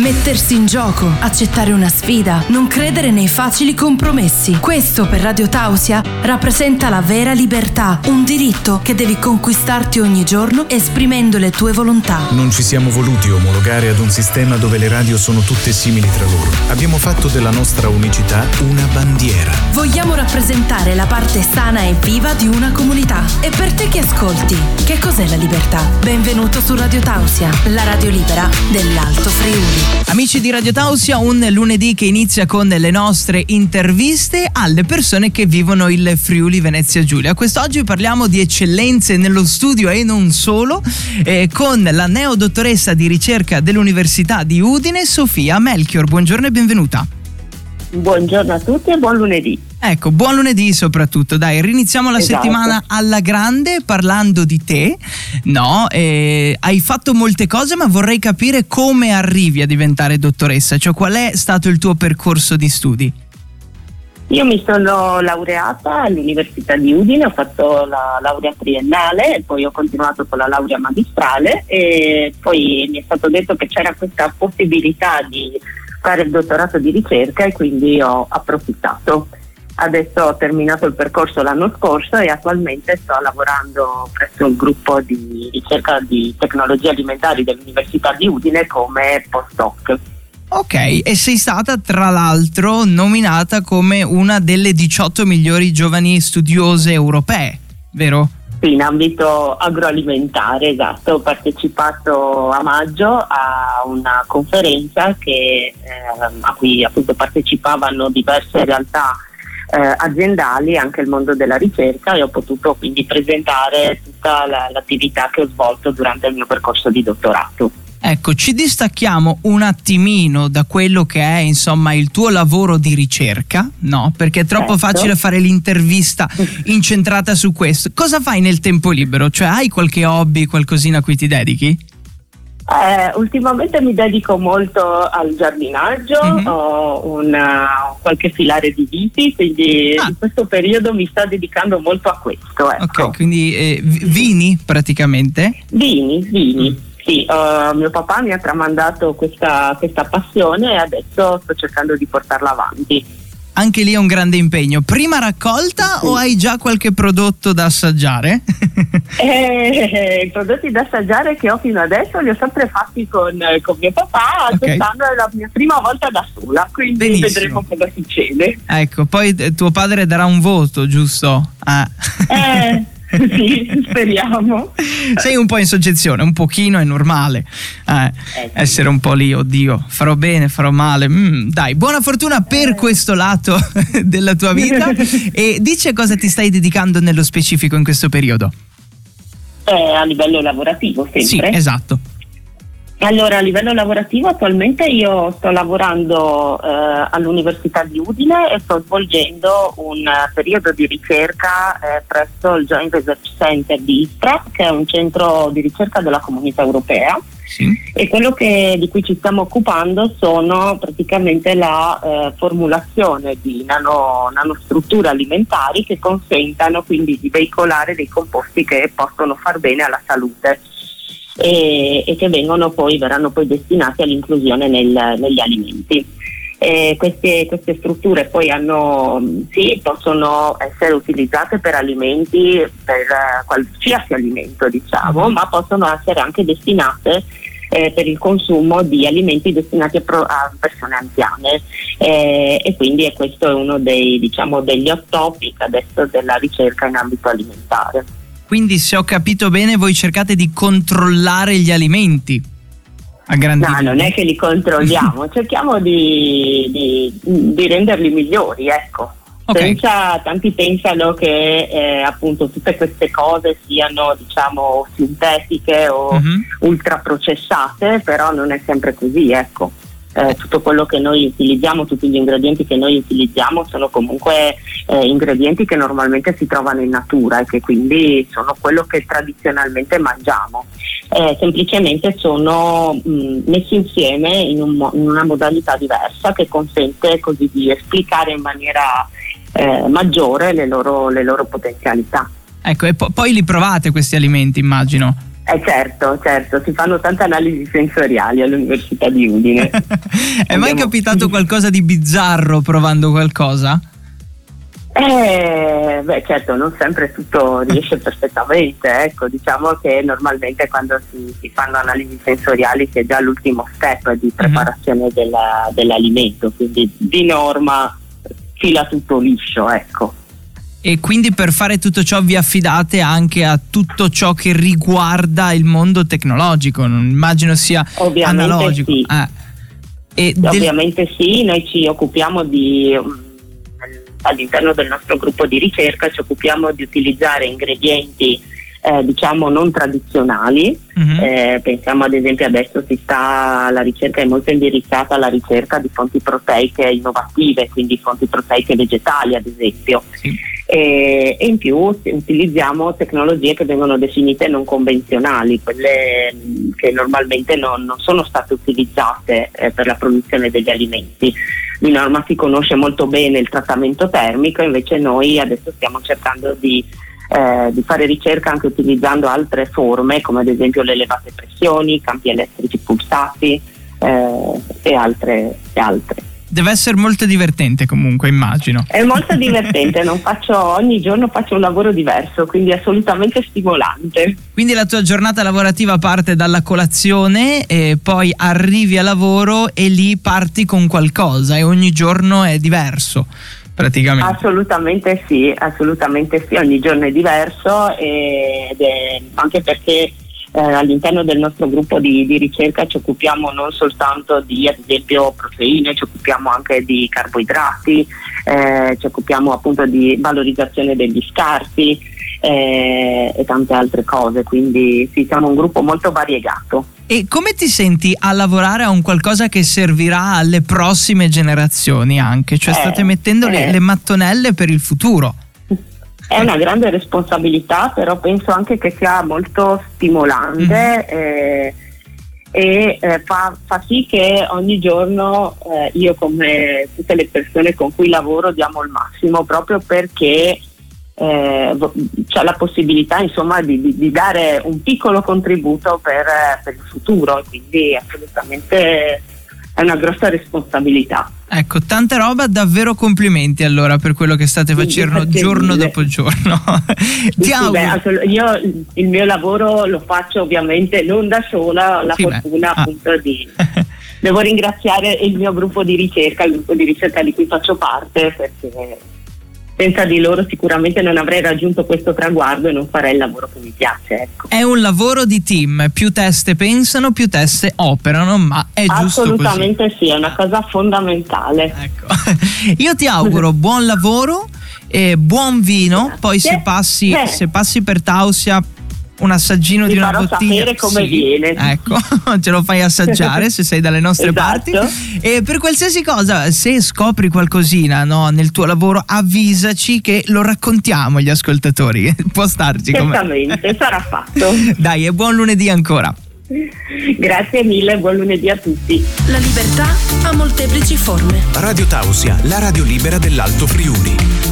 Mettersi in gioco, accettare una sfida, non credere nei facili compromessi. Questo per Radio Tausia rappresenta la vera libertà, un diritto che devi conquistarti ogni giorno esprimendo le tue volontà. Non ci siamo voluti omologare ad un sistema dove le radio sono tutte simili tra loro. Abbiamo fatto della nostra unicità una bandiera. Vogliamo rappresentare la parte sana e viva di una comunità. E per te che ascolti, che cos'è la libertà? Benvenuto su Radio Tausia, la radio libera dell'Alto Friuli. Amici di Radio Tausia, un lunedì che inizia con le nostre interviste alle persone che vivono il Friuli Venezia Giulia. Quest'oggi parliamo di eccellenze nello studio e non solo, eh, con la neodottoressa di ricerca dell'Università di Udine, Sofia Melchior. Buongiorno e benvenuta. Buongiorno a tutti e buon lunedì. Ecco, buon lunedì soprattutto. Dai, riniziamo la Esatto. settimana alla grande parlando di te. No, eh, hai fatto molte cose, ma vorrei capire come arrivi a diventare dottoressa, cioè qual è stato il tuo percorso di studi. Io mi sono laureata all'Università di Udine, ho fatto la laurea triennale poi ho continuato con la laurea magistrale e poi mi è stato detto che c'era questa possibilità di fare il dottorato di ricerca e quindi ho approfittato. Adesso ho terminato il percorso l'anno scorso e attualmente sto lavorando presso il gruppo di ricerca di tecnologie alimentari dell'Università di Udine come postdoc. Ok, e sei stata tra l'altro nominata come una delle 18 migliori giovani studiose europee, vero? Sì, in ambito agroalimentare, esatto. Ho partecipato a maggio a una conferenza che, ehm, a cui appunto partecipavano diverse realtà eh, aziendali, anche il mondo della ricerca e ho potuto quindi presentare tutta la- l'attività che ho svolto durante il mio percorso di dottorato. Ecco, ci distacchiamo un attimino da quello che è insomma il tuo lavoro di ricerca, no? Perché è troppo Certo. facile fare l'intervista incentrata su questo. Cosa fai nel tempo libero? Cioè hai qualche hobby, qualcosina a cui ti dedichi? Eh, ultimamente mi dedico molto al giardinaggio, Mhm. ho una- qualche filare di viti, quindi Ah. in questo periodo mi sto dedicando molto a questo. Ecco. Ok, quindi eh, vi- vini praticamente. Vini, vini. Sì, eh, mio papà mi ha tramandato questa, questa passione e adesso sto cercando di portarla avanti. Anche lì è un grande impegno. Prima raccolta Sì. o hai già qualche prodotto da assaggiare? Eh, I prodotti da assaggiare che ho fino adesso li ho sempre fatti con, con mio papà, Ok. quest'anno è la mia prima volta da sola, quindi Benissimo. vedremo cosa succede. ecco, poi eh, tuo padre darà un voto, giusto? Ah. Eh, sì, speriamo. Sei un po' in soggezione, un pochino è normale. Eh, Eh, essere un po' lì, oddio, farò bene, farò male. Mm, dai, buona fortuna Eh. per questo lato della tua vita. e dici a cosa ti stai dedicando nello specifico in questo periodo? Eh, a livello lavorativo sempre. Sì, esatto. Allora, a livello lavorativo attualmente io sto lavorando eh, all'Università di Udine e sto svolgendo un eh, periodo di ricerca eh, presso il Joint Research Center di Istra, che è un centro di ricerca della comunità europea. Sì. E quello che- di cui ci stiamo occupando sono praticamente la eh, formulazione di nano- nanostrutture alimentari che consentano quindi di veicolare dei composti che possono far bene alla salute e, e che vengono poi, verranno poi destinati all'inclusione nel- negli alimenti. Eh, queste, queste strutture poi hanno, sì, possono essere utilizzate per alimenti, per qualsiasi alimento diciamo, ma possono essere anche destinate eh, per il consumo di alimenti destinati a, pro- a persone anziane Eh, e quindi è questo è uno dei, diciamo, degli hot topic adesso della ricerca in ambito alimentare. Quindi, se ho capito bene, voi cercate di controllare gli alimenti a grandi No, non è che li controlliamo, cerchiamo di, di- di renderli migliori, ecco. Ok. Senza- tanti pensano che eh, appunto tutte queste cose siano diciamo sintetiche o Mhm. ultraprocessate, però non è sempre così, ecco. Eh, tutto quello che noi utilizziamo, tutti gli ingredienti che noi utilizziamo sono comunque eh, ingredienti che normalmente si trovano in natura e che quindi sono quello che tradizionalmente mangiamo. Eh, semplicemente sono mh, messi insieme in, un in una modalità diversa che consente così di esplicare in maniera eh, maggiore le loro, le loro potenzialità. Ecco, e po- poi li provate questi alimenti, immagino. Eh certo, certo, si fanno tante analisi sensoriali all'Università di Udine. È mai capitato qualcosa di bizzarro provando qualcosa? Eh, beh, certo, non sempre tutto riesce perfettamente, ecco, diciamo che normalmente quando si, si fanno analisi sensoriali si è già l'ultimo step di mhm. preparazione mm-hmm. della, dell'alimento, quindi di norma fila tutto liscio, ecco. E quindi per fare tutto ciò vi affidate anche a tutto ciò che riguarda il mondo tecnologico, non immagino sia ovviamente analogico. Sì. Eh. Del... Ovviamente sì, noi ci occupiamo di mm, all'interno del nostro gruppo di ricerca ci occupiamo di utilizzare ingredienti eh, diciamo non tradizionali, uh-huh. eh, pensiamo ad esempio adesso si sta, la ricerca è molto indirizzata alla ricerca di fonti proteiche innovative, quindi fonti proteiche vegetali ad esempio. Sì. E, in più utilizziamo tecnologie che vengono definite non convenzionali, quelle mm, che normalmente non, non sono state utilizzate eh, per la produzione degli alimenti. Di norma si conosce molto bene il trattamento termico, invece noi adesso stiamo cercando di eh, di fare ricerca anche utilizzando altre forme come ad esempio le elevate pressioni, campi elettrici pulsati eh, e, altre, e altre. Deve essere molto divertente comunque, immagino. È molto divertente, faccio, ogni giorno faccio un lavoro diverso, quindi è assolutamente stimolante. Quindi la tua giornata lavorativa parte dalla colazione e poi arrivi a lavoro e lì parti con qualcosa e ogni giorno è diverso praticamente. Assolutamente sì, assolutamente sì, ogni giorno è diverso ed è anche perché eh, all'interno del nostro gruppo di, di, ricerca ci occupiamo non soltanto di ad esempio proteine, ci occupiamo anche di carboidrati, eh, ci occupiamo appunto di valorizzazione degli scarti eh, e tante altre cose, quindi sì, siamo un gruppo molto variegato. E come ti senti a lavorare a un qualcosa che servirà alle prossime generazioni anche? Cioè eh, state mettendo eh. le, le mattonelle per il futuro. È una grande responsabilità, però penso anche che sia molto stimolante mm. eh, e eh, fa, fa, sì che ogni giorno eh, io come tutte le persone con cui lavoro diamo il massimo proprio perché eh, c'è la possibilità insomma, di, di, di, dare un piccolo contributo per, per il futuro, quindi assolutamente è una grossa responsabilità. Ecco, tanta roba, davvero complimenti allora per quello che state facendo sì, giorno mille. dopo giorno. Ti sì, beh, io il mio lavoro lo faccio ovviamente non da sola, ho la sì, fortuna beh. appunto ah. di... Devo ringraziare il mio gruppo di ricerca, il gruppo di ricerca di cui faccio parte, perché senza di loro sicuramente non avrei raggiunto questo traguardo e non farei il lavoro che mi piace. Ecco. È un lavoro di team, più teste pensano, più teste operano, ma è giusto Assolutamente così. sì, è una cosa fondamentale. Ecco. Io ti auguro buon lavoro e buon vino, poi se passi, se passi per Tausia un assaggino Ti di una bottiglia. sapere come sì, viene. Ecco, ce lo fai assaggiare se sei dalle nostre esatto. parti. E per qualsiasi cosa, se scopri qualcosina no, nel tuo lavoro, avvisaci che lo raccontiamo agli ascoltatori. Può starci come. Certamente, sarà fatto. Dai, e buon lunedì ancora. Grazie mille, buon lunedì a tutti. La libertà ha molteplici forme. Radio Tausia, la radio libera dell'Alto Friuli.